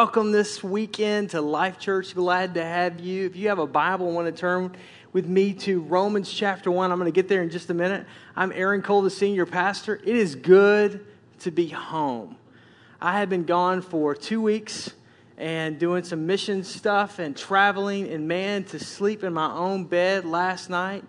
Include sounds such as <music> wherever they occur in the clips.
welcome this weekend to Life Church. Glad to have you. If you have a Bible and want to turn with me to Romans chapter 1, I'm going to get there in just a minute. I'm Aaron Cole, the senior pastor. It is good to be home. I have been gone for two weeks and doing some mission stuff and traveling, and man, to sleep in my own bed last night.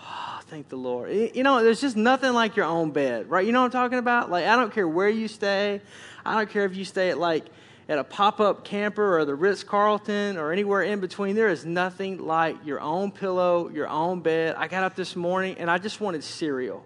Oh, thank the Lord. You know, there's just nothing like your own bed, right? You know what I'm talking about? Like, I don't care where you stay. I don't care if you stay at like at a pop up camper or the Ritz Carlton or anywhere in between. There is nothing like your own pillow, your own bed. I got up this morning and I just wanted cereal.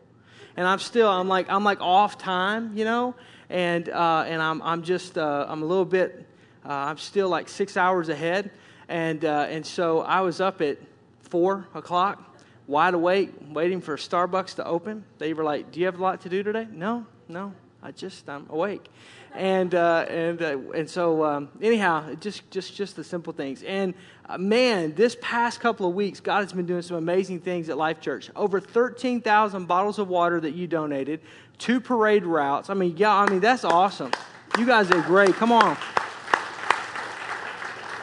And I'm still, I'm like, I'm like off time, you know, and, uh, and I'm, I'm just, uh, I'm a little bit, uh, I'm still like six hours ahead. And, uh, and so I was up at four o'clock, wide awake, waiting for Starbucks to open. They were like, Do you have a lot to do today? No, no, I just, I'm awake and uh, and uh, and so um, anyhow, just just just the simple things. And uh, man, this past couple of weeks, God has been doing some amazing things at Life Church. Over thirteen thousand bottles of water that you donated, two parade routes. I mean, yeah, I mean that's awesome. You guys are great. Come on.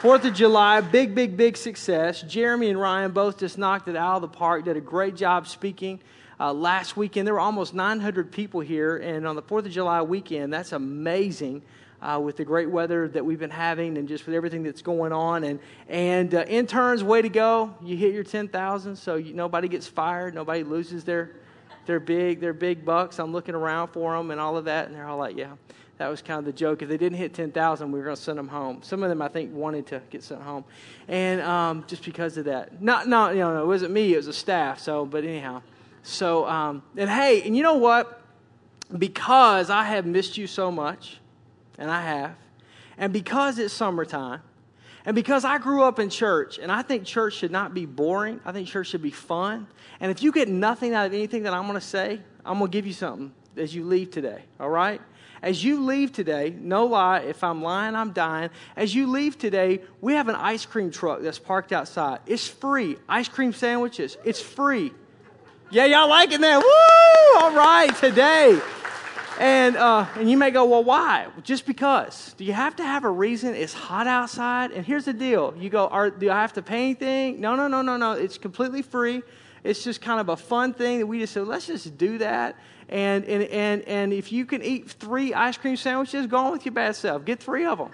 Fourth of July, big, big, big success. Jeremy and Ryan both just knocked it out of the park. Did a great job speaking uh, last weekend. There were almost 900 people here, and on the 4th of July weekend, that's amazing. Uh, with the great weather that we've been having and just with everything that's going on. And, and uh, interns, way to go. You hit your 10,000, so you, nobody gets fired, nobody loses their, their, big, their big bucks. I'm looking around for them and all of that, and they're all like, yeah. That was kind of the joke. If they didn't hit 10,000, we were going to send them home. Some of them, I think, wanted to get sent home. And um, just because of that. Not, not, you know, it wasn't me, it was a staff. So, but anyhow. So, um, and hey, and you know what? Because I have missed you so much, and I have, and because it's summertime, and because I grew up in church, and I think church should not be boring, I think church should be fun. And if you get nothing out of anything that I'm going to say, I'm going to give you something as you leave today, all right? As you leave today, no lie, if I'm lying, I'm dying. As you leave today, we have an ice cream truck that's parked outside. It's free. Ice cream sandwiches, it's free. Yeah, y'all liking that? Woo! All right, today. And, uh, and you may go, well, why? Just because. Do you have to have a reason? It's hot outside. And here's the deal. You go, Are, do I have to pay anything? No, no, no, no, no. It's completely free. It's just kind of a fun thing that we just said, let's just do that. And, and, and, and if you can eat three ice cream sandwiches, go on with your bad self. Get three of them.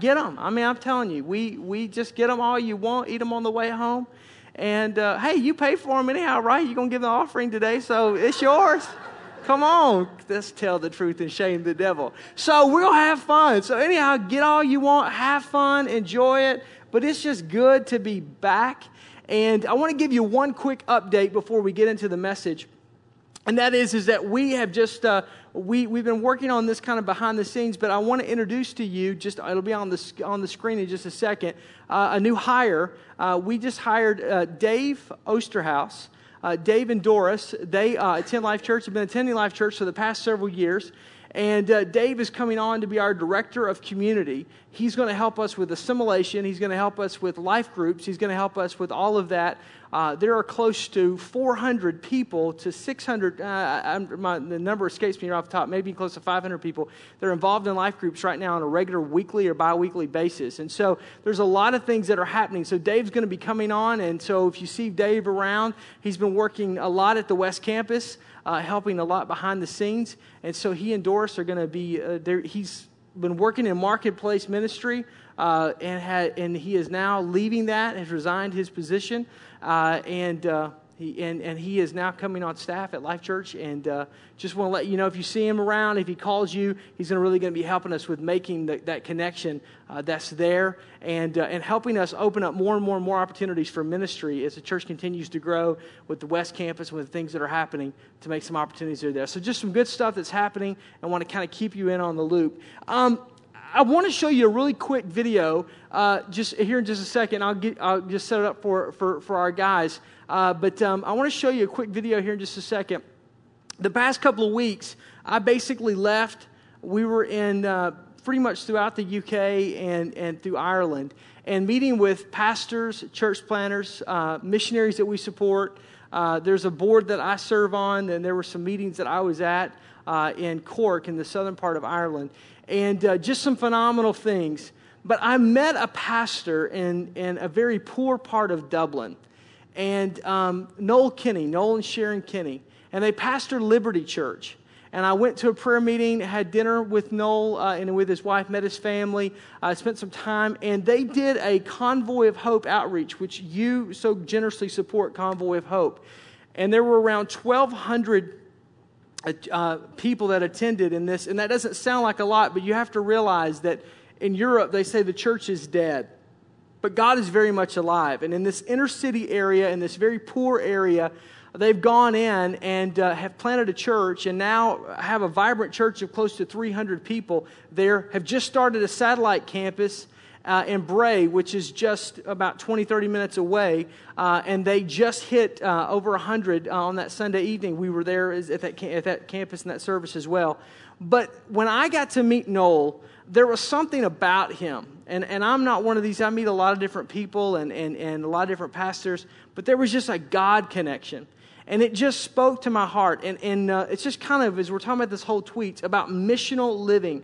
Get them. I mean, I'm telling you, we, we just get them all you want, eat them on the way home. And uh, hey, you pay for them anyhow, right? You're going to give the offering today, so it's yours. Come on, let's tell the truth and shame the devil. So we'll have fun. So, anyhow, get all you want, have fun, enjoy it. But it's just good to be back. And I want to give you one quick update before we get into the message. And that is, is that we have just uh, we, we've been working on this kind of behind the scenes, but I want to introduce to you, just it'll be on the, on the screen in just a second, uh, a new hire. Uh, we just hired uh, Dave Osterhaus. Uh, Dave and Doris, they uh, attend Life Church, have been attending Life Church for the past several years. And uh, Dave is coming on to be our director of community. He's going to help us with assimilation. He's going to help us with life groups. He's going to help us with all of that uh, there are close to 400 people to 600, uh, my, the number escapes me off the top, maybe close to 500 people that are involved in life groups right now on a regular weekly or bi weekly basis. And so there's a lot of things that are happening. So Dave's going to be coming on. And so if you see Dave around, he's been working a lot at the West Campus, uh, helping a lot behind the scenes. And so he and Doris are going to be uh. He's been working in marketplace ministry uh, and, had, and he is now leaving that, has resigned his position, uh, and, uh, he, and, and he is now coming on staff at Life Church. And uh, just want to let you know if you see him around, if he calls you, he's gonna really going to be helping us with making the, that connection uh, that's there and, and helping us open up more and more and more opportunities for ministry as the church continues to grow with the West Campus, with the things that are happening to make some opportunities there. So just some good stuff that's happening. I want to kind of keep you in on the loop. Um, I want to show you a really quick video uh, just here in just a second. I'll, get, I'll just set it up for, for, for our guys. Uh, but um, I want to show you a quick video here in just a second. The past couple of weeks, I basically left. We were in uh, pretty much throughout the UK and, and through Ireland and meeting with pastors, church planners, uh, missionaries that we support. Uh, there's a board that I serve on, and there were some meetings that I was at uh, in Cork in the southern part of Ireland, and uh, just some phenomenal things. But I met a pastor in, in a very poor part of Dublin, and um, Noel Kinney, Noel and Sharon Kinney, and they pastor Liberty Church. And I went to a prayer meeting, had dinner with Noel uh, and with his wife, met his family. I spent some time, and they did a Convoy of Hope outreach, which you so generously support, Convoy of Hope. And there were around 1,200 uh, people that attended in this. And that doesn't sound like a lot, but you have to realize that in Europe, they say the church is dead. But God is very much alive. And in this inner city area, in this very poor area, they've gone in and uh, have planted a church and now have a vibrant church of close to 300 people there, have just started a satellite campus. Uh, in Bray, which is just about 20, 30 minutes away, uh, and they just hit uh, over 100 uh, on that Sunday evening. We were there at that, at that campus and that service as well. But when I got to meet Noel, there was something about him. And, and I'm not one of these, I meet a lot of different people and, and, and a lot of different pastors, but there was just a God connection. And it just spoke to my heart. And, and uh, it's just kind of, as we're talking about this whole tweet, about missional living.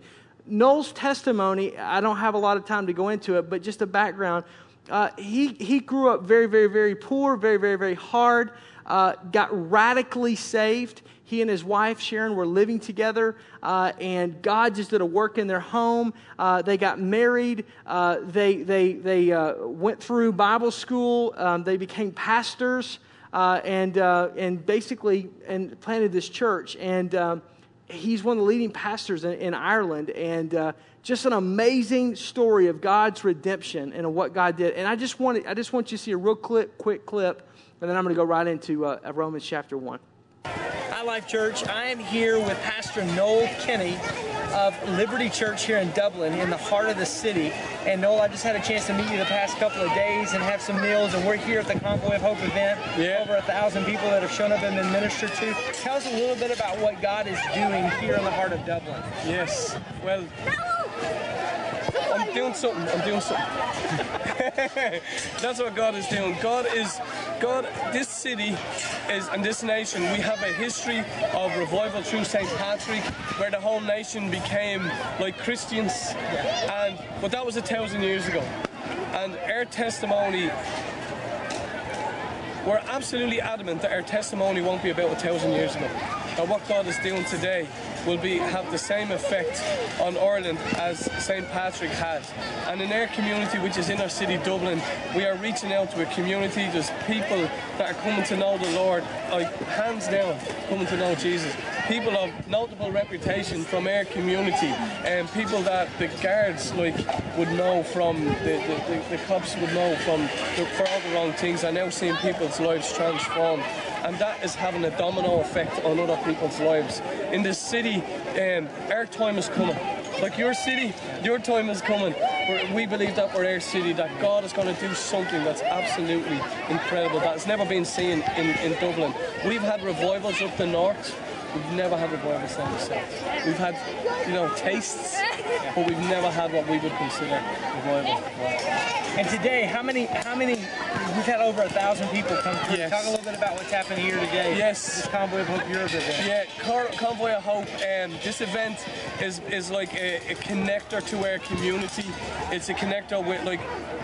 Noel's testimony, I don't have a lot of time to go into it, but just a background. Uh, he, he grew up very, very, very poor, very, very, very hard, uh, got radically saved. He and his wife, Sharon, were living together, uh, and God just did a work in their home. Uh, they got married. Uh, they they, they uh, went through Bible school. Um, they became pastors and, and basically and planted this church. And um, he's one of the leading pastors in, in Ireland. And uh, just an amazing story of God's redemption and what God did. And I just, want I just want you to see a real clip, quick clip, and then I'm going to go right into uh, Romans chapter 1. Hi, Life Church. I am here with Pastor Noel Kenny of Liberty Church here in Dublin, in the heart of the city. And Noel, I just had a chance to meet you the past couple of days and have some meals. And we're here at the Convoy of Hope event. Yeah. Over a thousand people that have shown up and been ministered to. Tell us a little bit about what God is doing here in the heart of Dublin. Yes. Well. I'm doing something. I'm doing something. <laughs> That's what God is doing. God is, God, this city is, and this nation, we have a history of revival through St. Patrick, where the whole nation became like Christians. And, but that was a thousand years ago. And our testimony we're absolutely adamant that our testimony won't be about a thousand years ago. That what God is doing today will be have the same effect on Ireland as St. Patrick had. And in our community, which is in our city, Dublin, we are reaching out to a community. There's people that are coming to know the Lord, like hands down, coming to know Jesus. People of notable reputation from our community, and people that the guards like would know from the, the, the, the cops would know from the, for all the wrong things. I now seeing people's lives transformed and that is having a domino effect on other people's lives. In this city, um, our time is coming. Like your city, your time is coming. We're, we believe that we're our city, that God is going to do something that's absolutely incredible, that's never been seen in, in Dublin. We've had revivals up the north. We've never had a revivals down the south. We've had, you know, tastes, but we've never had what we would consider a revival. And today, how many, how many, we've had over a thousand people come through. Yes. Talk a little bit about what's happening here today. Yes. This Convoy of Hope Europe event. Yeah, Convoy of Hope, um, this event is, is like a, a connector to our community. It's a connector with like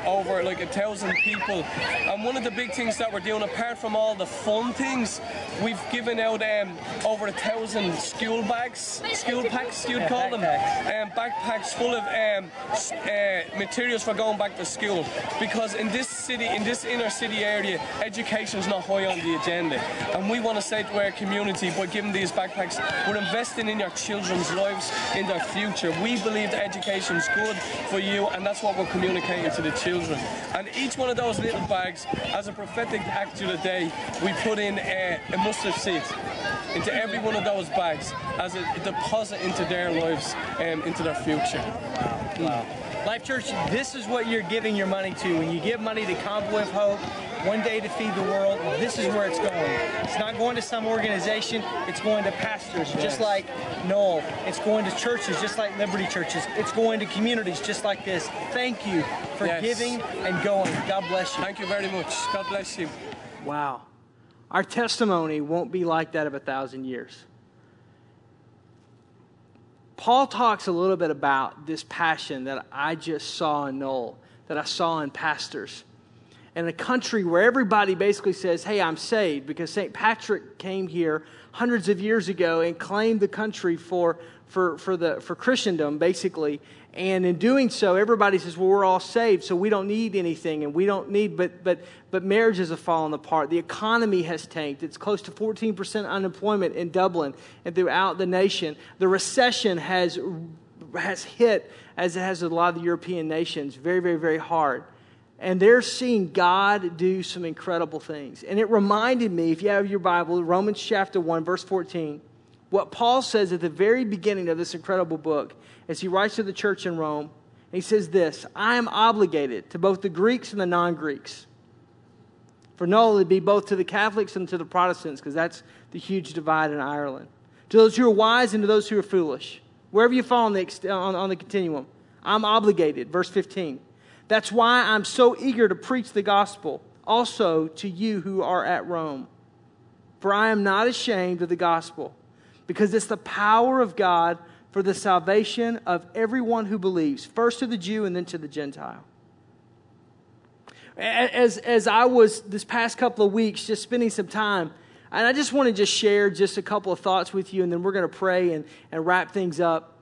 over like a thousand people. And one of the big things that we're doing, apart from all the fun things, we've given out um, over a thousand school bags, school packs, you'd call them, um, backpacks full of um, uh, materials for going back to school because in this city, in this inner city area, education is not high on the agenda. And we want to say to our community, by giving these backpacks, we're investing in your children's lives, in their future. We believe that education is good for you, and that's what we're communicating to the children. And each one of those little bags, as a prophetic act of the day, we put in a, a mustard seed into every one of those bags as a deposit into their lives and um, into their future. Wow. wow. Life Church, this is what you're giving your money to. When you give money to Convoy of Hope, one day to feed the world, this is where it's going. It's not going to some organization, it's going to pastors, yes. just like Noel. It's going to churches, just like Liberty Churches. It's going to communities, just like this. Thank you for yes. giving and going. God bless you. Thank you very much. God bless you. Wow. Our testimony won't be like that of a thousand years. Paul talks a little bit about this passion that I just saw in Noel, that I saw in pastors. In a country where everybody basically says, Hey, I'm saved, because St. Patrick came here hundreds of years ago and claimed the country for, for, for, the, for Christendom, basically. And in doing so, everybody says, well, we're all saved, so we don't need anything, and we don't need, but, but, but marriages have fallen apart. The economy has tanked. It's close to 14% unemployment in Dublin and throughout the nation. The recession has, has hit, as it has a lot of the European nations, very, very, very hard. And they're seeing God do some incredible things. And it reminded me, if you have your Bible, Romans chapter 1, verse 14, what Paul says at the very beginning of this incredible book as he writes to the church in Rome. He says this I am obligated to both the Greeks and the non Greeks. For no, it'd be both to the Catholics and to the Protestants, because that's the huge divide in Ireland. To those who are wise and to those who are foolish. Wherever you fall on the, on, on the continuum, I'm obligated. Verse 15. That's why I'm so eager to preach the gospel also to you who are at Rome. For I am not ashamed of the gospel, because it's the power of God for the salvation of everyone who believes, first to the Jew and then to the Gentile. As, as I was this past couple of weeks just spending some time, and I just want to just share just a couple of thoughts with you, and then we're going to pray and, and wrap things up.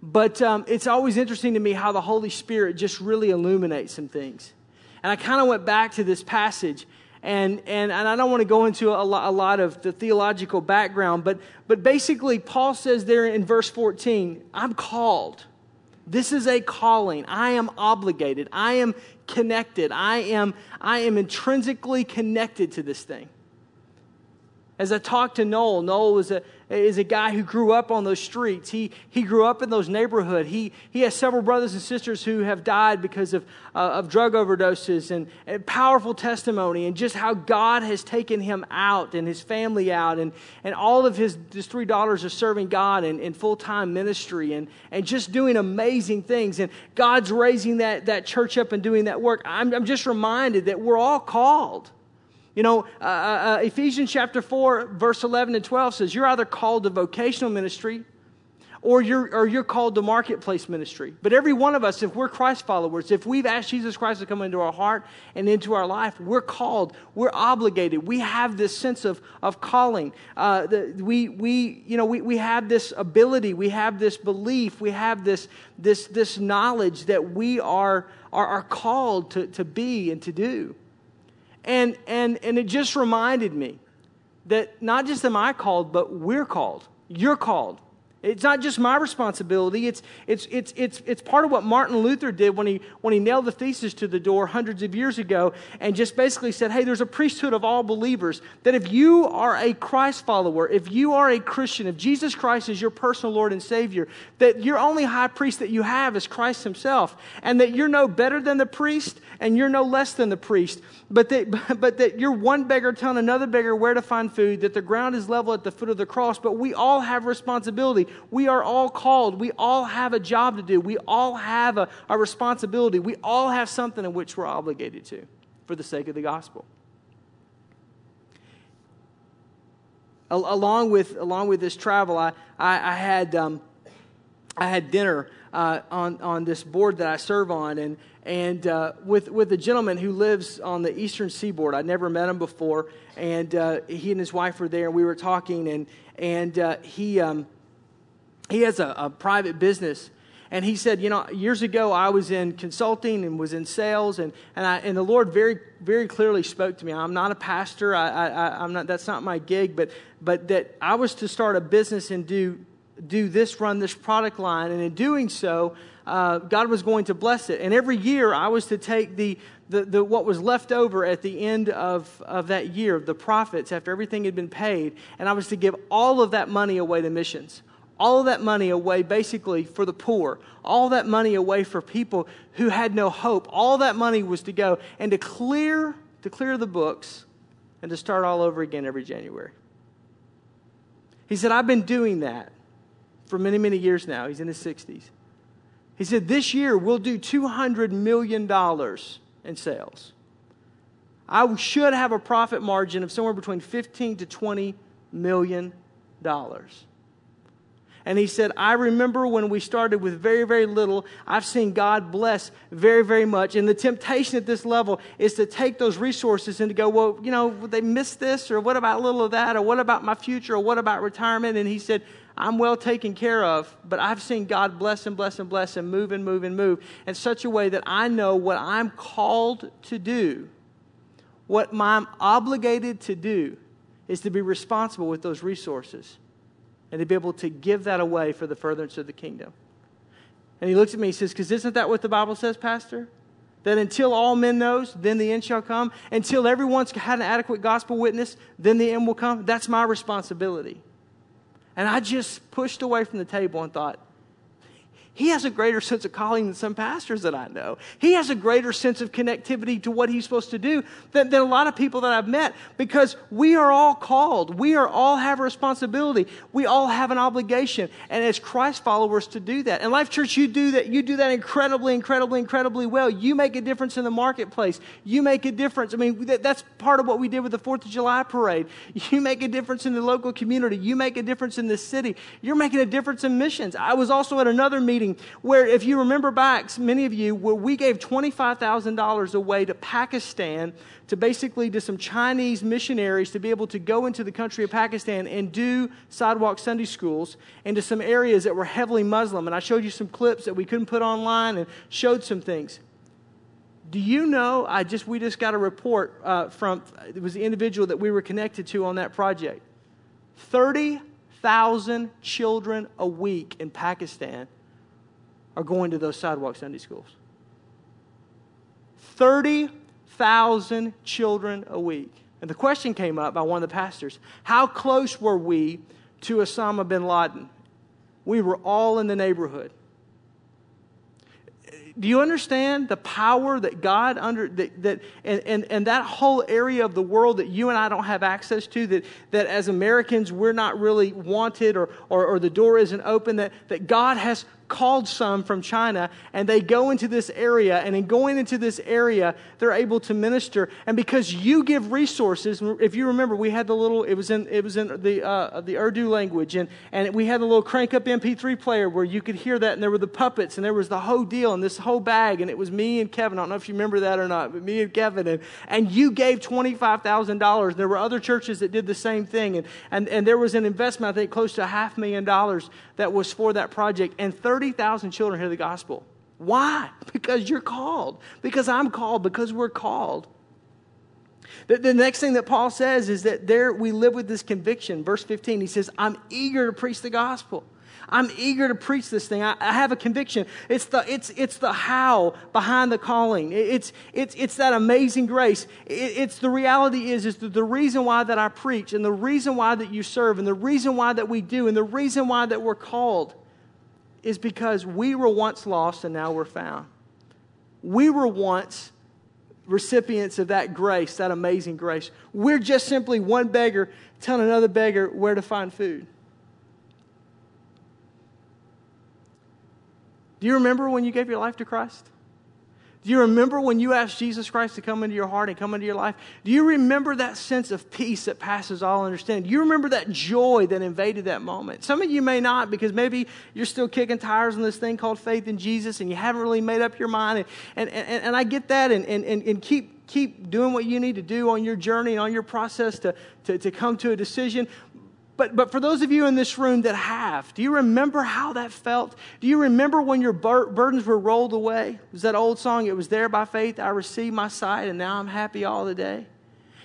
But um, it's always interesting to me how the Holy Spirit just really illuminates some things. And I kind of went back to this passage and, and, and I don't want to go into a lot, a lot of the theological background, but, but basically, Paul says there in verse 14, I'm called. This is a calling. I am obligated. I am connected. I am, I am intrinsically connected to this thing. As I talked to Noel, Noel was a, is a guy who grew up on those streets. He, he grew up in those neighborhoods. He, he has several brothers and sisters who have died because of, uh, of drug overdoses and, and, powerful testimony and just how God has taken him out and his family out. And, and all of his, his three daughters are serving God in, in full time ministry and, and just doing amazing things. And God's raising that, that church up and doing that work. I'm, I'm just reminded that we're all called. You know, uh, uh, uh, Ephesians chapter 4, verse 11 and 12 says, You're either called to vocational ministry or you're, or you're called to marketplace ministry. But every one of us, if we're Christ followers, if we've asked Jesus Christ to come into our heart and into our life, we're called, we're obligated. We have this sense of, of calling. Uh, the, we, we, you know, we, we have this ability, we have this belief, we have this, this, this knowledge that we are, are, are called to, to be and to do. And, and, and it just reminded me that not just am I called, but we're called. You're called. It's not just my responsibility. It's, it's, it's, it's, it's part of what Martin Luther did when he, when he nailed the thesis to the door hundreds of years ago and just basically said, hey, there's a priesthood of all believers. That if you are a Christ follower, if you are a Christian, if Jesus Christ is your personal Lord and Savior, that your only high priest that you have is Christ himself. And that you're no better than the priest and you're no less than the priest. But that, <laughs> but that you're one beggar telling another beggar where to find food, that the ground is level at the foot of the cross. But we all have responsibility. We are all called. We all have a job to do. We all have a, a responsibility. We all have something in which we're obligated to for the sake of the gospel. Along with, along with this travel, I, I, I had, um, I had dinner uh, on, on this board that I serve on, and, and uh, with, with a gentleman who lives on the eastern seaboard. I'd never met him before, and uh, he and his wife were there, and we were talking, and, and uh, he, um, he has a, a private business and he said, You know, years ago I was in consulting and was in sales, and, and, I, and the Lord very, very clearly spoke to me. I'm not a pastor, I, I, I'm not, that's not my gig, but, but that I was to start a business and do, do this, run this product line. And in doing so, uh, God was going to bless it. And every year I was to take the, the, the, what was left over at the end of, of that year, the profits, after everything had been paid, and I was to give all of that money away to missions all that money away basically for the poor, all that money away for people who had no hope. All that money was to go and to clear, to clear the books and to start all over again every January. He said, I've been doing that for many, many years now. He's in his 60s. He said, This year we'll do $200 million in sales. I should have a profit margin of somewhere between 15 to 20 million dollars. And he said, I remember when we started with very, very little, I've seen God bless very, very much. And the temptation at this level is to take those resources and to go, well, you know, they missed this, or what about a little of that, or what about my future, or what about retirement? And he said, I'm well taken care of, but I've seen God bless and bless and bless and move and move and move in such a way that I know what I'm called to do, what I'm obligated to do, is to be responsible with those resources and to be able to give that away for the furtherance of the kingdom. And he looks at me and says, Because isn't that what the Bible says, Pastor? That until all men knows, then the end shall come. Until everyone's had an adequate gospel witness, then the end will come. That's my responsibility. And I just pushed away from the table and thought, he has a greater sense of calling than some pastors that I know. He has a greater sense of connectivity to what he's supposed to do than, than, a lot of people that I've met because we are all called. We are all have a responsibility. We all have an obligation. And as Christ followers to do that. And Life Church, you do that. You do that incredibly, incredibly, incredibly well. You make a difference in the marketplace. You make a difference. I mean, that, that's part of what we did with the 4th of July parade. <laughs> You make a difference in the local community. You make a difference in the city. You're making a difference in missions. I was also at another meeting meeting where, if you remember back, many of you, where we gave $25,000 away to Pakistan to basically to some Chinese missionaries to be able to go into the country of Pakistan and do sidewalk Sunday schools into some areas that were heavily Muslim. And I showed you some clips that we couldn't put online and showed some things. Do you know? I just we just got a report uh, from it was the individual that we were connected to on that project. Thirty thousand children a week in Pakistan are going to those sidewalk Sunday schools. 30,000 children a week. And the question came up by one of the pastors How close were we to Osama bin Laden? We were all in the neighborhood. Do you understand the power that God under that, that and, and, and that whole area of the world that you and I don't have access to, that, that as Americans we're not really wanted or, or, or the door isn't open, that, that God has called some from China, and they go into this area, and in going into this area, they're able to minister. And because you give resources, if you remember, we had the little, it was in, it was in the, uh, the Urdu language, and, and we had the little crank up MP3 player where you could hear that, and there were the puppets, and there was the whole deal, and this whole bag, and it was me and Kevin. I don't know if you remember that or not, but me and Kevin, and, and you gave $25,000. There were other churches that did the same thing, and, and, and there was an investment, I think, close to a half million dollars that was for that project, and 30,000 children hear the gospel. Why? <laughs> Because you're called. Because I'm called. Because we're called. The, the, next thing that Paul says is that there we live with this conviction. Verse 15, he says, I'm eager to preach the gospel. I'm eager to preach this thing. I, I, have a conviction. It's the, it's, it's the how behind the calling. It's, it's, it's that amazing grace. It, it's the reality is, is the reason why that I preach and the reason why that you serve and the reason why that we do and the reason why that we're called is because we were once lost and now we're found. We were once recipients of that grace, that amazing grace. We're just simply one beggar telling another beggar where to find food. Do you remember when you gave your life to Christ? Do you remember when you asked Jesus Christ to come into your heart and come into your life? Do you remember that sense of peace that passes all understanding? Do you remember that joy that invaded that moment? Some of you may not because maybe you're still kicking tires on this thing called faith in Jesus and you haven't really made up your mind. And, and, and, and I get that. And, and, and keep, keep doing what you need to do on your journey and on your process to, to, to come to a decision. But, but for those of you in this room that have, do you remember how that felt? Do you remember when your bur- burdens were rolled away? It was that old song, It was there by faith I received my sight, and now I'm happy all the day?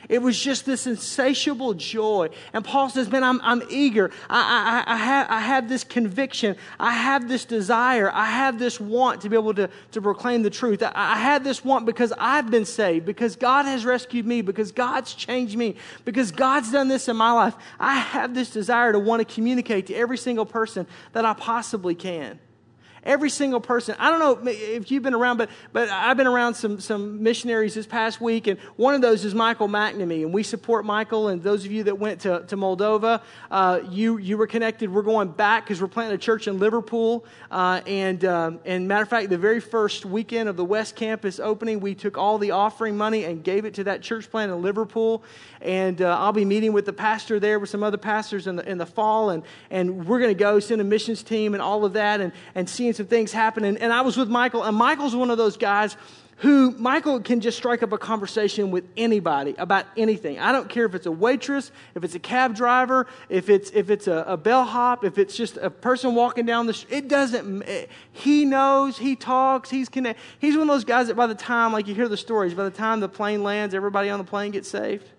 It was just this insatiable joy. And Paul says, Man, I'm, I'm eager. I, I, I, have, I have this conviction. I have this desire. I have this want to be able to, to proclaim the truth. I, I have this want because I've been saved, because God has rescued me, because God's changed me, because God's done this in my life. I have this desire to want to communicate to every single person that I possibly can. Every single person. I don't know if you've been around, but, but I've been around some, some missionaries this past week, and one of those is Michael McNamee. And we support Michael. And those of you that went to, to Moldova, uh, you, you were connected. We're going back because we're planting a church in Liverpool. Uh, and, um, and matter of fact, the very first weekend of the West Campus opening, we took all the offering money and gave it to that church plant in Liverpool. And uh, I'll be meeting with the pastor there with some other pastors in the, in the fall. And, and we're going to go send a missions team and all of that and, and seeing some things happen. And, I was with Michael, and Michael's one of those guys who Michael can just strike up a conversation with anybody about anything. I don't care if it's a waitress, if it's a cab driver, if it's if it's a, a bellhop, if it's just a person walking down the street. It doesn't. It, he knows. He talks. He's connect. He's one of those guys that by the time, like you hear the stories, by the time the plane lands, everybody on the plane gets saved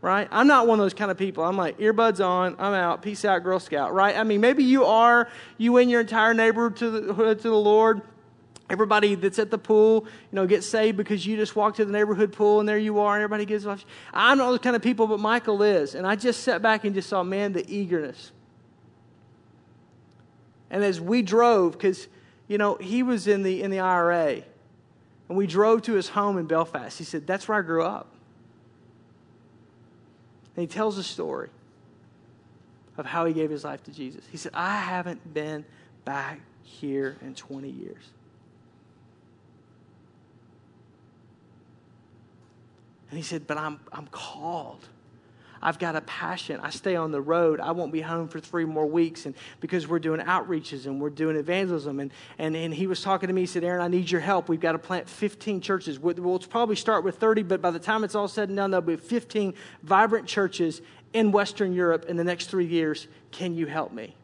right? I'm not one of those kind of people. I'm like, earbuds on, I'm out, peace out, Girl Scout, right? I mean, maybe you are, you win your entire neighborhood to the, to the Lord. Everybody that's at the pool, you know, gets saved because you just walk to the neighborhood pool and there you are and everybody gives life. I'm not those kind of people, but Michael is. And I just sat back and just saw, man, the eagerness. And as we drove, because, you know, he was in the, in the IRA, and we drove to his home in Belfast, he said, that's where I grew up. And he tells a story of how he gave his life to Jesus. He said, I haven't been back here in 20 years. And he said, But I'm, I'm called. I've got a passion. I stay on the road. I won't be home for three more weeks. And because we're doing outreaches and we're doing evangelism. And, and, and he was talking to me. He said, Aaron, I need your help. We've got to plant 15 churches. We'll probably start with 30, but by the time it's all said and done, there'll be 15 vibrant churches in Western Europe in the next three years. Can you help me?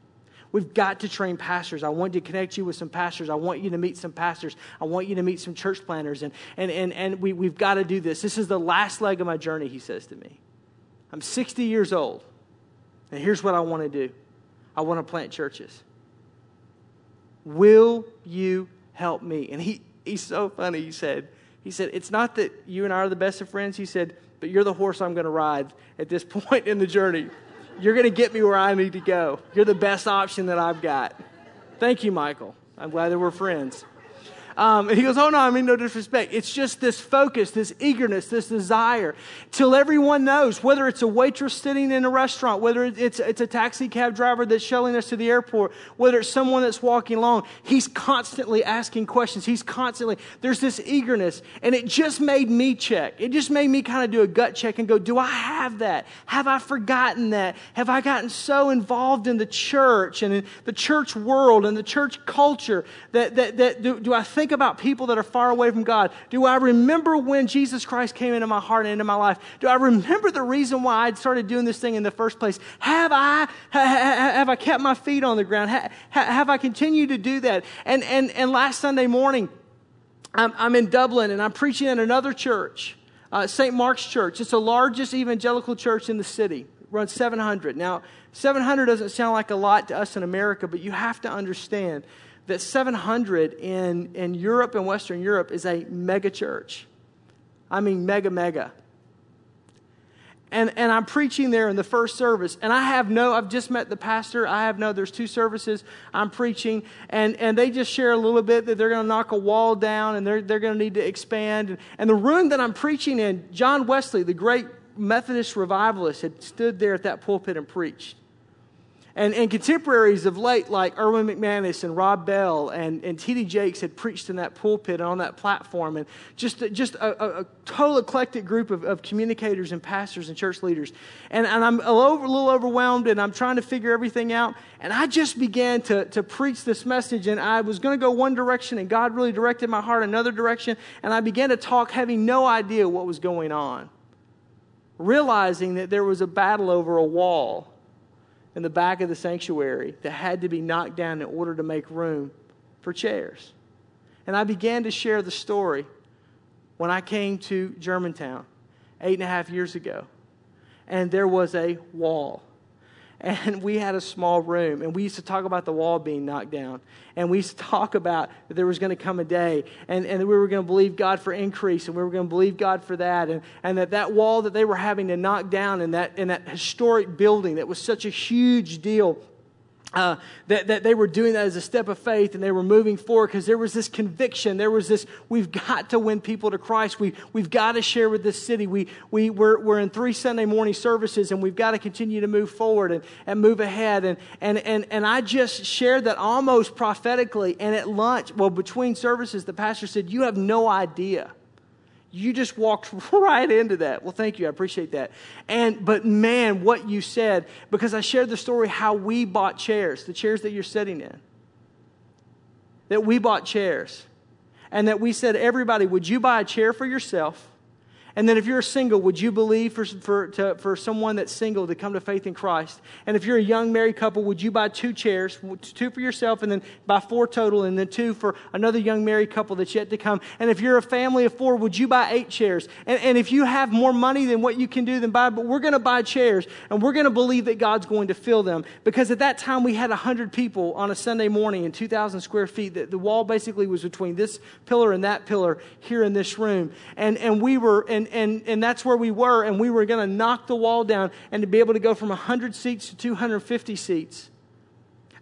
We've got to train pastors. I want to connect you with some pastors. I want you to meet some pastors. I want you to meet some church planners. And, and, and, and we, we've got to do this. This is the last leg of my journey, he says to me. I'm 60 years old, and here's what I want to do I want to plant churches. Will you help me? And he, he's so funny. He said, he said, It's not that you and I are the best of friends. He said, But you're the horse I'm going to ride at this <laughs> point in the journey. You're going to get me where I need to go. You're the best option that I've got. Thank you, Michael. I'm glad that we're friends. Um, and he goes, Oh, no, I mean no disrespect. It's just this focus, this eagerness, this desire, till everyone knows, whether it's a waitress sitting in a restaurant, whether it's, it's a taxi cab driver that's shelling us to the airport, whether it's someone that's walking along, he's constantly asking questions. He's constantly, there's this eagerness. And it just made me check. It just made me kind of do a gut check and go, Do I have that? Have I forgotten that? Have I gotten so involved in the church and in the church world and the church culture that, that, that do, do I think? Think about people that are far away from God? Do I remember when Jesus Christ came into my heart and into my life? Do I remember the reason why I started doing this thing in the first place? Have I, have I kept my feet on the ground? Have I continued to do that? And, and, and last Sunday morning, I'm, I'm in Dublin and I'm preaching at another church, uh, St. Mark's Church. It's the largest evangelical church in the city. It runs 700. Now, 700 doesn't sound like a lot to us in America, but you have to understand that 700 in, in Europe and Western Europe is a mega church. I mean, mega, mega. And, and I'm preaching there in the first service, and I have no, I've just met the pastor. I have no, there's two services. I'm preaching, and, and they just share a little bit that they're going to knock a wall down and they're, they're going to need to expand. And, and the room that I'm preaching in, John Wesley, the great Methodist revivalist, had stood there at that pulpit and preached. And, and contemporaries of late, like Erwin McManus and Rob Bell and, and T.D. Jakes, had preached in that pulpit and on that platform. And just, just a, a, a total eclectic group of, of communicators and pastors and church leaders. And, and I'm a little, a little overwhelmed and I'm trying to figure everything out. And I just began to, to preach this message. And I was going to go one direction, and God really directed my heart another direction. And I began to talk, having no idea what was going on, realizing that there was a battle over a wall in the back of the sanctuary that had to be knocked down in order to make room for chairs. And I began to share the story when I came to Germantown eight and a half years ago. And there was a wall and we had a small room and we used to talk about the wall being knocked down. And we used to talk about that there was going to come a day and, and we were going to believe god for increase and we were going to believe god for that and, and that that wall that they were having to knock down in that, in that historic building that was such a huge deal uh, that, that they were doing that as a step of faith and they were moving forward because there was this conviction. There was this, we've got to win people to Christ. We, we've got to share with this city. We, we, we're, we're in three Sunday morning services and we've got to continue to move forward and, and move ahead. And, and, and, and I just shared that almost prophetically. And at lunch, well, between services, the pastor said, You have no idea you just walked <laughs> right into that. Well, thank you. I appreciate that. And but man, what you said because I shared the story how we bought chairs, the chairs that you're sitting in. That we bought chairs. And that we said everybody, would you buy a chair for yourself? And then if you're single, would you believe for, for, to, for someone that's single to come to faith in Christ? And if you're a young married couple, would you buy two chairs, two for yourself and then buy four total and then two for another young married couple that's yet to come? And if you're a family of four, would you buy eight chairs? And, and if you have more money than what you can do, then buy, but we're going to buy chairs and we're going to believe that God's going to fill them. Because at that time we had 100 people on a Sunday morning in 2,000 square feet. The, the wall basically was between this pillar and that pillar here in this room. And, and we were, and and, and, and that's where we were, and we were going to knock the wall down and to be able to go from 100 seats to 250 seats.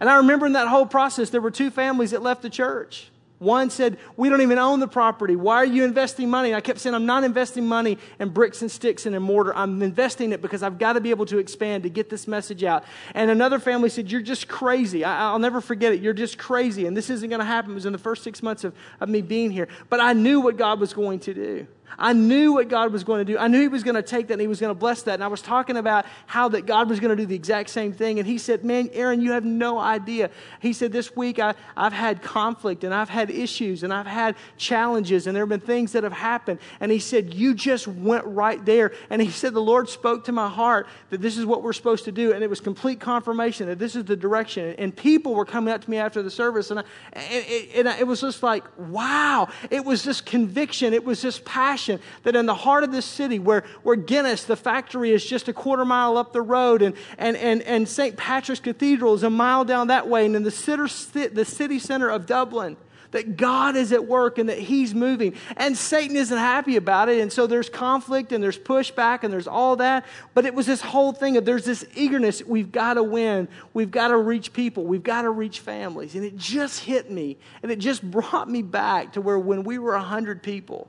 And I remember in that whole process, there were two families that left the church. One said, We don't even own the property. Why are you investing money? And I kept saying, I'm not investing money in bricks and sticks and in mortar. I'm investing it because I've got to be able to expand to get this message out. And another family said, You're just crazy. I, will never forget it. You're just crazy. And this isn't going to happen. It was in the first six months of, of me being here. But I knew what God was going to do. I knew what God was going to do. I knew He was going to take that and He was going to bless that. And I was talking about how that God was going to do the exact same thing. And He said, Man, Aaron, you have no idea. He said, This week I, I've had conflict and I've had issues and I've had challenges and there have been things that have happened. And He said, You just went right there. And He said, The Lord spoke to my heart that this is what we're supposed to do. And it was complete confirmation that this is the direction. And people were coming up to me after the service. And, I, and, it, and it was just like, wow. It was this conviction. It was this passion passion that in the heart of this city, where, where Guinness, the factory, is just a quarter mile up the road, and, and, and, and St. Patrick's Cathedral is a mile down that way, and in the city, the city center of Dublin, that God is at work and that He's moving. And Satan isn't happy about it. And so there's conflict and there's pushback and there's all that. But it was this whole thing of there's this eagerness. We've got to win. We've got to reach people. We've got to reach families. And it just hit me. And it just brought me back to where when we were 100 people,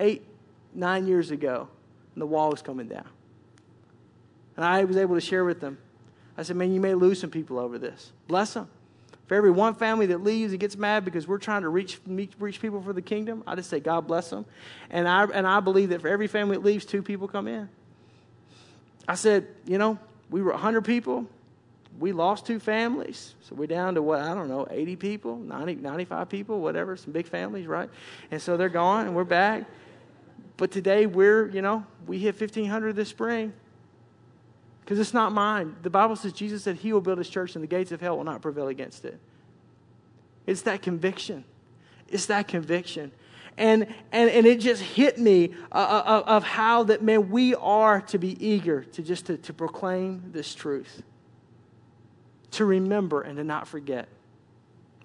eight, nine years ago, and the wall was coming down. And I was able to share with them. I said, Man, you may lose some people over this. Bless them. For every one family that leaves and gets mad because we're trying to reach, reach people for the kingdom, I just say, God bless them. And I, and I believe that for every family that leaves, two people come in. I said, You know, we were 100 people. We lost two families. So we're down to what, I don't know, 80 people, 90, 95 people, whatever, some big families, right? And so they're gone and we're back. But today we're, you know, we hit 1,500 this spring because it's not mine. The Bible says Jesus said he will build his church and the gates of hell will not prevail against it. It's that conviction. It's that conviction. And, and, and it just hit me uh, uh, uh, of how that, man, we are to be eager to just to, to proclaim this truth, to remember and to not forget.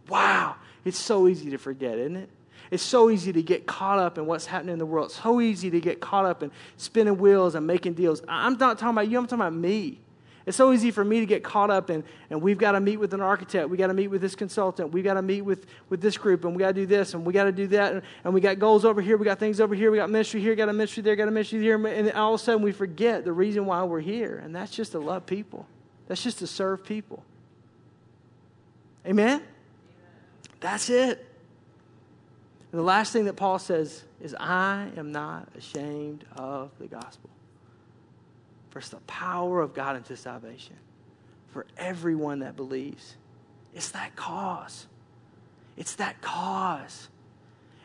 Wow, it's so easy to forget, isn't it? It's so easy to get caught up in what's happening in the world. It's so easy to get caught up in spinning wheels and making deals. I'm not talking about you, I'm talking about me. It's so easy for me to get caught up in, and we've got to meet with an architect, we got to meet with this consultant, we got to meet with, with this group, and we got to do this, and we got to do that, and, and we got goals over here, we got things over here, we got ministry here, got a ministry there, got a ministry there, and all of a sudden we forget the reason why we're here, and that's just to love people. That's just to serve people. Amen? That's it. And the last thing that Paul says is, I am not ashamed of the gospel. For it's the power of God into salvation for everyone that believes. It's that cause. It's that cause.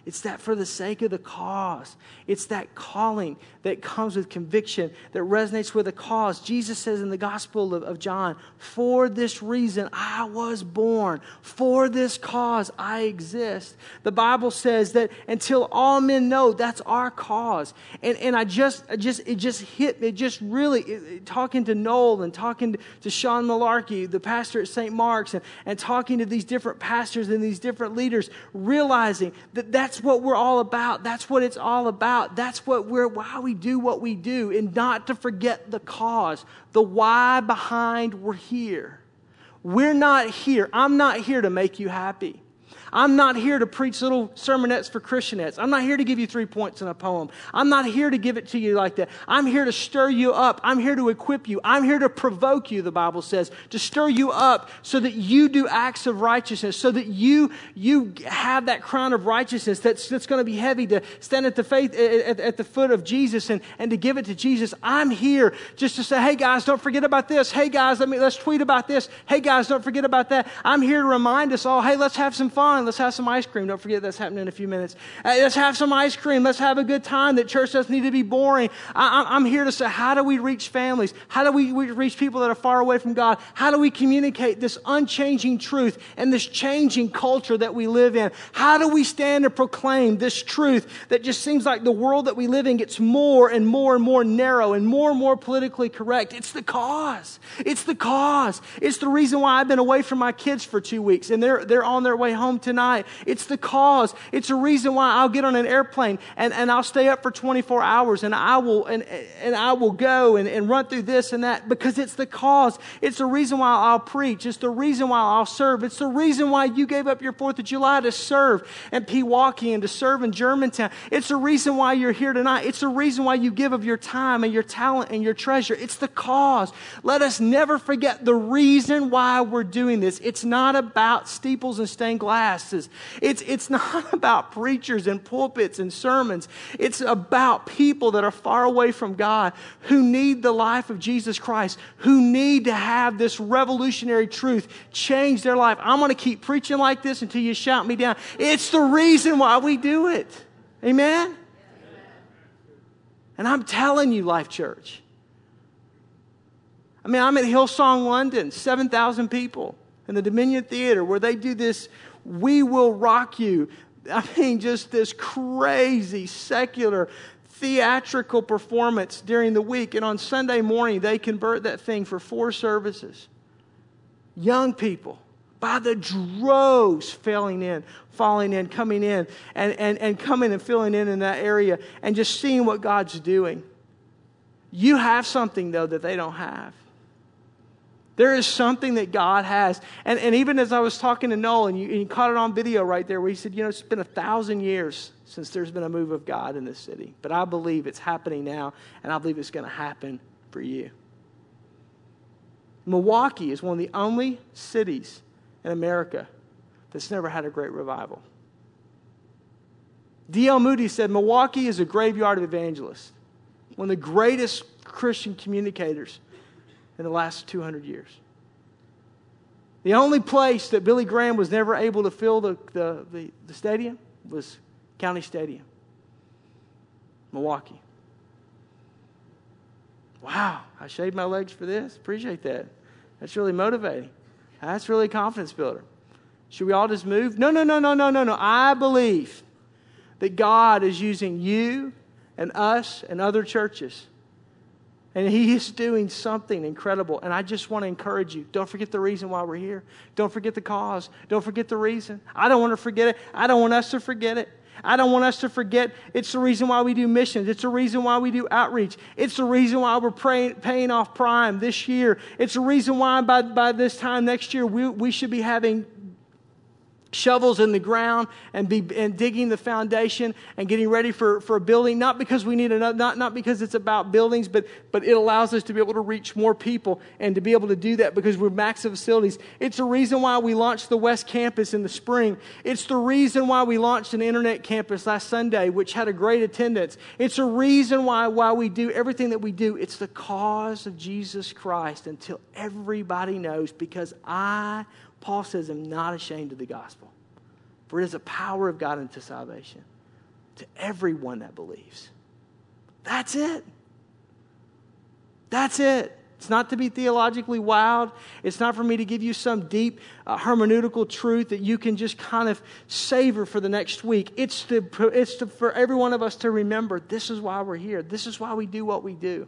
It's that for the sake of the cause. It's that calling that comes with conviction, that resonates with a cause. Jesus says in the Gospel of, of, John, For this reason I was born. For this cause I exist. The Bible says that until all men know, that's our cause. And, and I just, I just, it just hit me, it just really, it, talking to Noel and talking to, to Sean Mullarkey, the pastor at St. Mark's, and, and talking to these different pastors and these different leaders, realizing that that's that's what we're all about. That's what it's all about. That's what we're, why we do what we do, and not to forget the cause, the why behind we're here. We're not here. I'm not here to make you happy. I'm not here to preach little sermonettes for Christianettes. I'm not here to give you three points in a poem. I'm not here to give it to you like that. I'm here to stir you up. I'm here to equip you. I'm here to provoke you, the Bible says, to stir you up so that you do acts of righteousness, so that you, you have that crown of righteousness that's, that's going to be heavy to stand at the faith, at, at the foot of Jesus and, and to give it to Jesus. I'm here just to say, hey guys, don't forget about this. Hey guys, let me, let's tweet about this. Hey guys, don't forget about that. I'm here to remind us all, hey, let's have some fun. Let's have some ice cream. Don't forget that's happening in a few minutes. Let's have some ice cream. Let's have a good time. That church doesn't need to be boring. I, am here to say, how do we reach families? How do we reach people that are far away from God? How do we communicate this unchanging truth and this changing culture that we live in? How do we stand and proclaim this truth that just seems like the world that we live in gets more and more and more narrow and more and more politically correct? It's the cause. It's the cause. It's the reason why I've been away from my kids for two weeks and they're, they're on their way home It's the cause. It's a reason why I'll get on an airplane and, and I'll stay up for 24 hours and I will, and, and I will go and, and run through this and that because it's the cause. It's the reason why I'll preach. It's the reason why I'll serve. It's the reason why you gave up your 4th of July to serve in Pewaukee and to serve in Germantown. It's the reason why you're here tonight. It's the reason why you give of your time and your talent and your treasure. It's the cause. Let us never forget the reason why we're doing this. It's not about steeples and stained glasses. It's, it's <laughs> not about preachers and pulpits and sermons. It's about people that are far away from God who need the life of Jesus Christ, who need to have this revolutionary truth change their life. I'm going to keep preaching like this until you shout me down. It's the reason why we do it. Amen? And I'm telling you, Life Church. I mean, I'm at Hillsong London, 7,000 people in the Dominion Theater where they do this we Will Rock You. I mean, just this crazy secular theatrical performance during the week. And on Sunday morning, they convert that thing for four services. Young people, by the droves, falling in, falling in, coming in, and, and, and coming and filling in in that area, and just seeing what God's doing. You have something, though, that they don't have. There is something that God has. And, and even as I was talking to Noel, and you, and you caught it on video right there, where he said, You know, it's been a thousand years since there's been a move of God in this city. But I believe it's happening now, and I believe it's going to happen for you. Milwaukee is one of the only cities in America that's never had a great revival. D.L. Moody said Milwaukee is a graveyard of evangelists, one of the greatest Christian communicators in the last 200 years. The only place that Billy Graham was never able to fill the, the, the, the stadium was County Stadium, Milwaukee. Wow, I shaved my legs for this. Appreciate that. That's really motivating. That's really a confidence builder. Should we all just move? No, no, no, no, no, no, no. I believe that God is using you and us and other churches and he is doing something incredible. And I just want to encourage you don't forget the reason why we're here. Don't forget the cause. Don't forget the reason. I don't want to forget it. I don't want us to forget it. I don't want us to forget it's the reason why we do missions. It's the reason why we do outreach. It's the reason why we're praying, paying off prime this year. It's the reason why by, by this time next year we, we should be having shovels in the ground and be and digging the foundation and getting ready for, for a building not because we need another not, not because it's about buildings but but it allows us to be able to reach more people and to be able to do that because we're massive facilities. It's the reason why we launched the west campus in the spring. It's the reason why we launched an internet campus last sunday which had a great attendance. It's a reason why why we do everything that we do. It's the cause of jesus christ until everybody knows because i Paul says, I'm not ashamed of the gospel, for it is a power of God unto salvation to everyone that believes. That's it. That's it. It's not to be theologically wild. It's not for me to give you some deep uh, hermeneutical truth that you can just kind of savor for the next week. It's, to, it's to, for every one of us to remember this is why we're here. This is why we do what we do.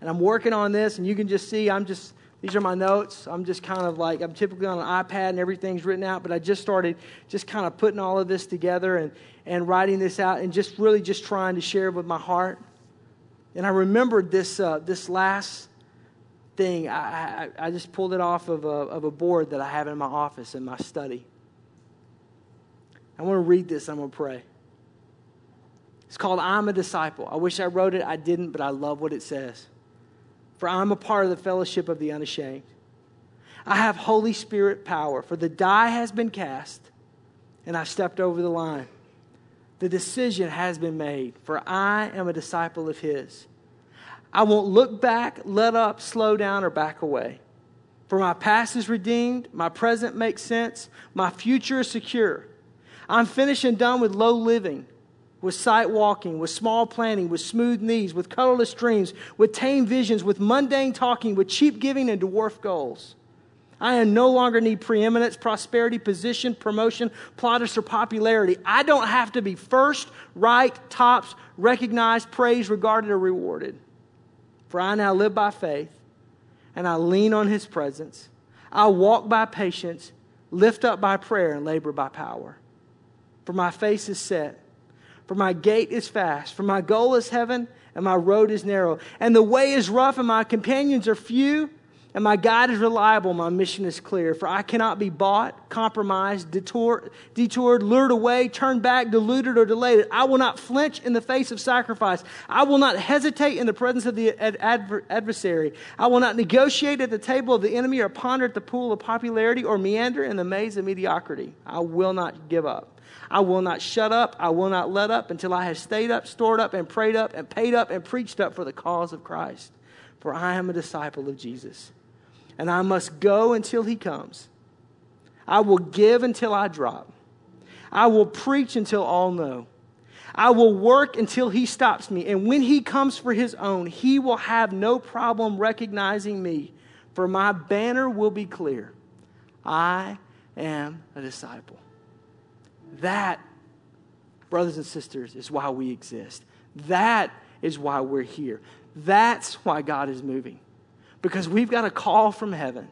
And I'm working on this, and you can just see I'm just, these are my notes. I'm just kind of like, I'm typically on an iPad and everything's written out, but I just started just kind of putting all of this together and, and writing this out and just really just trying to share with my heart. And I remembered this, uh, this last thing. I, I, I, just pulled it off of a, of a board that I have in my office in my study. I want to read this. I'm going to pray. It's called I'm a Disciple. I wish I wrote it. I didn't, but I love what it says. For I'm a part of the fellowship of the unashamed. I have Holy Spirit power, for the die has been cast, and I've stepped over the line. The decision has been made, for I am a disciple of His. I won't look back, let up, slow down, or back away. For my past is redeemed, my present makes sense, my future is secure. I'm finished and done with low living, with sight walking, with small planning, with smooth knees, with colorless dreams, with tame visions, with mundane talking, with cheap giving and dwarf goals. I no longer need preeminence, prosperity, position, promotion, plaudits, or popularity. I don't have to be first, right, tops, recognized, praised, regarded, or rewarded. For I now live by faith, and I lean on his presence. I walk by patience, lift up by prayer, and labor by power. For my face is set, for my gate is fast, for my goal is heaven, and my road is narrow, and the way is rough, and my companions are few. And my guide is reliable, my mission is clear. For I cannot be bought, compromised, detoured, lured away, turned back, deluded, or delayed. I will not flinch in the face of sacrifice. I will not hesitate in the presence of the adversary. I will not negotiate at the table of the enemy or ponder at the pool of popularity or meander in the maze of mediocrity. I will not give up. I will not shut up. I will not let up until I have stayed up, stored up, and prayed up, and paid up, and preached up for the cause of Christ. For I am a disciple of Jesus and I must go until he comes. I will give until I drop. I will preach until all know. I will work until he stops me. And when he comes for his own, he will have no problem recognizing me, for my banner will be clear I am a disciple. That, brothers and sisters, is why we exist. That is why we're here. That's why God is moving because we've got a call from heaven.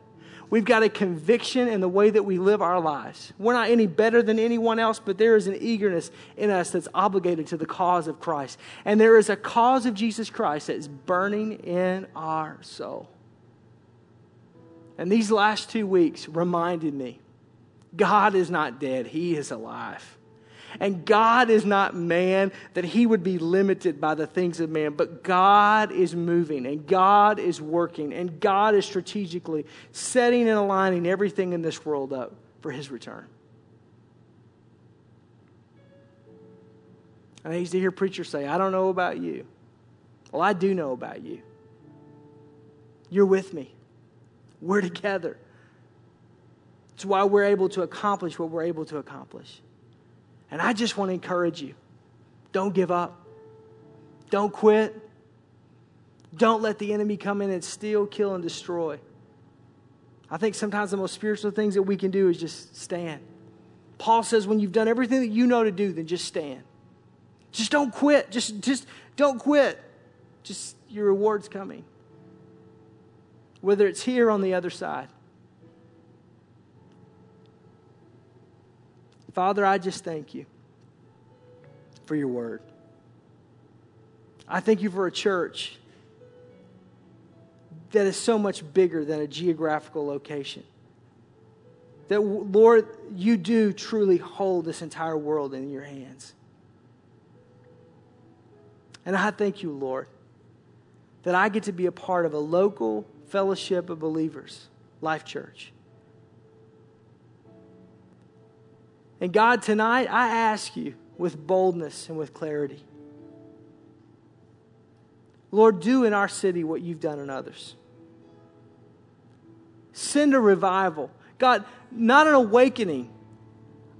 We've got a conviction in the way that we live our lives. We're not any better than anyone else, but there is an eagerness in us that's obligated to the cause of Christ. And there is a cause of Jesus Christ that is burning in our soul. And these last two weeks reminded me God is not dead, He is alive. And God is not man that he would be limited by the things of man, but God is moving and God is working and God is strategically setting and aligning everything in this world up for his return. And I used to hear preachers say, I don't know about you. Well, I do know about you. You're with me. We're together. It's why we're able to accomplish what we're able to accomplish. And I just want to encourage you don't give up, don't quit. Don't let the enemy come in and steal, kill, and destroy. I think sometimes the most spiritual things that we can do is just stand. Paul says, when you've done everything that you know to do, then just stand. Just don't quit. Just, just don't quit. Just your reward's coming. Whether it's here on the other side. Father, I just thank you for your word. I thank you for a church that is so much bigger than a geographical location. That, Lord, you do truly hold this entire world in your hands. And I thank you, Lord, that I get to be a part of a local fellowship of believers, Life Church. And God, tonight I ask you with boldness and with clarity. Lord, do in our city what you've done in others. Send a revival. God, not an awakening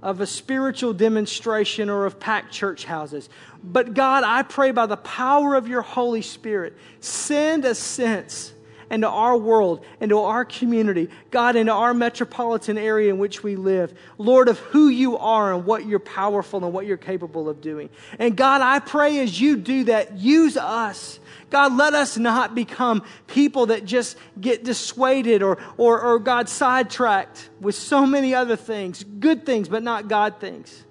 of a spiritual demonstration or of packed church houses. But God, I pray by the power of your Holy Spirit, send a sense into our world, into our community, God, into our metropolitan area in which we live. Lord, of who you are and what you're powerful and what you're capable of doing. And God, I pray as you do that, use us. God, let us not become people that just get dissuaded or, or, or God sidetracked with so many other things, good things, but not God things.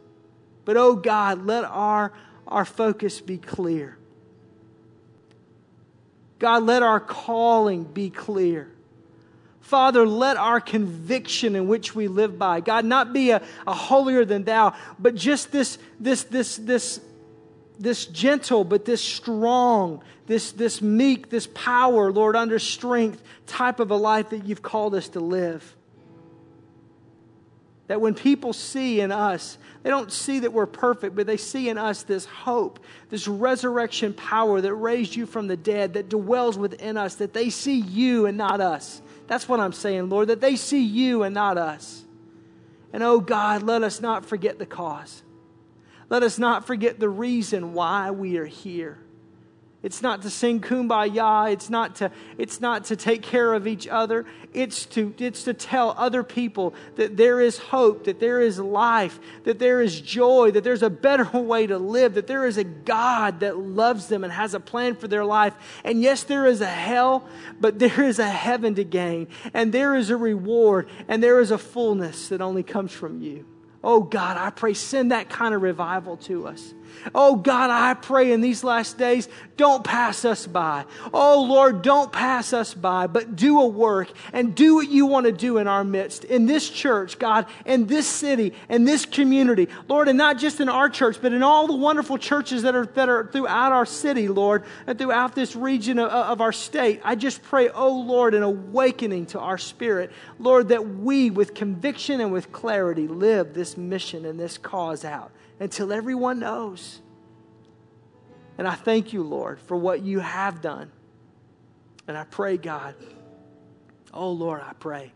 But oh God, let our, our focus be clear. God, let our calling be clear. Father, let our conviction in which we live by, God, not be a, a holier than thou, but just this, this, this, this, this gentle, but this strong, this, this meek, this power, Lord, under strength type of a life that you've called us to live. That when people see in us, they don't see that we're perfect, but they see in us this hope, this resurrection power that raised you from the dead, that dwells within us, that they see you and not us. That's what I'm saying, Lord, that they see you and not us. And oh God, let us not forget the cause. Let us not forget the reason why we are here. It's not to sing kumbaya. It's not to, it's not to take care of each other. It's to, it's to tell other people that there is hope, that there is life, that there is joy, that there's a better <laughs> way to live, that there is a God that loves them and has a plan for their life. And yes, there is a hell, but <laughs> there is a heaven to gain. And there is a reward, and there is a fullness that only comes from you. Oh God, I pray, send that kind of revival to us. Oh God, I pray in these last days, don't pass us by. Oh Lord, don't pass us by, but do a work and do what you want to do in our midst, in this church, God, in this city, in this community, Lord, and not just in our church, but in all the wonderful churches that are, that are throughout our city, Lord, and throughout this region of, of our state. I just pray, oh Lord, an awakening to our spirit, Lord, that we, with conviction and with clarity, live this mission and this cause out until everyone knows. And I thank you, Lord, for what you have done. And I pray, God, oh Lord, I pray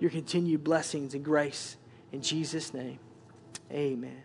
your continued blessings and grace. In Jesus' name, amen.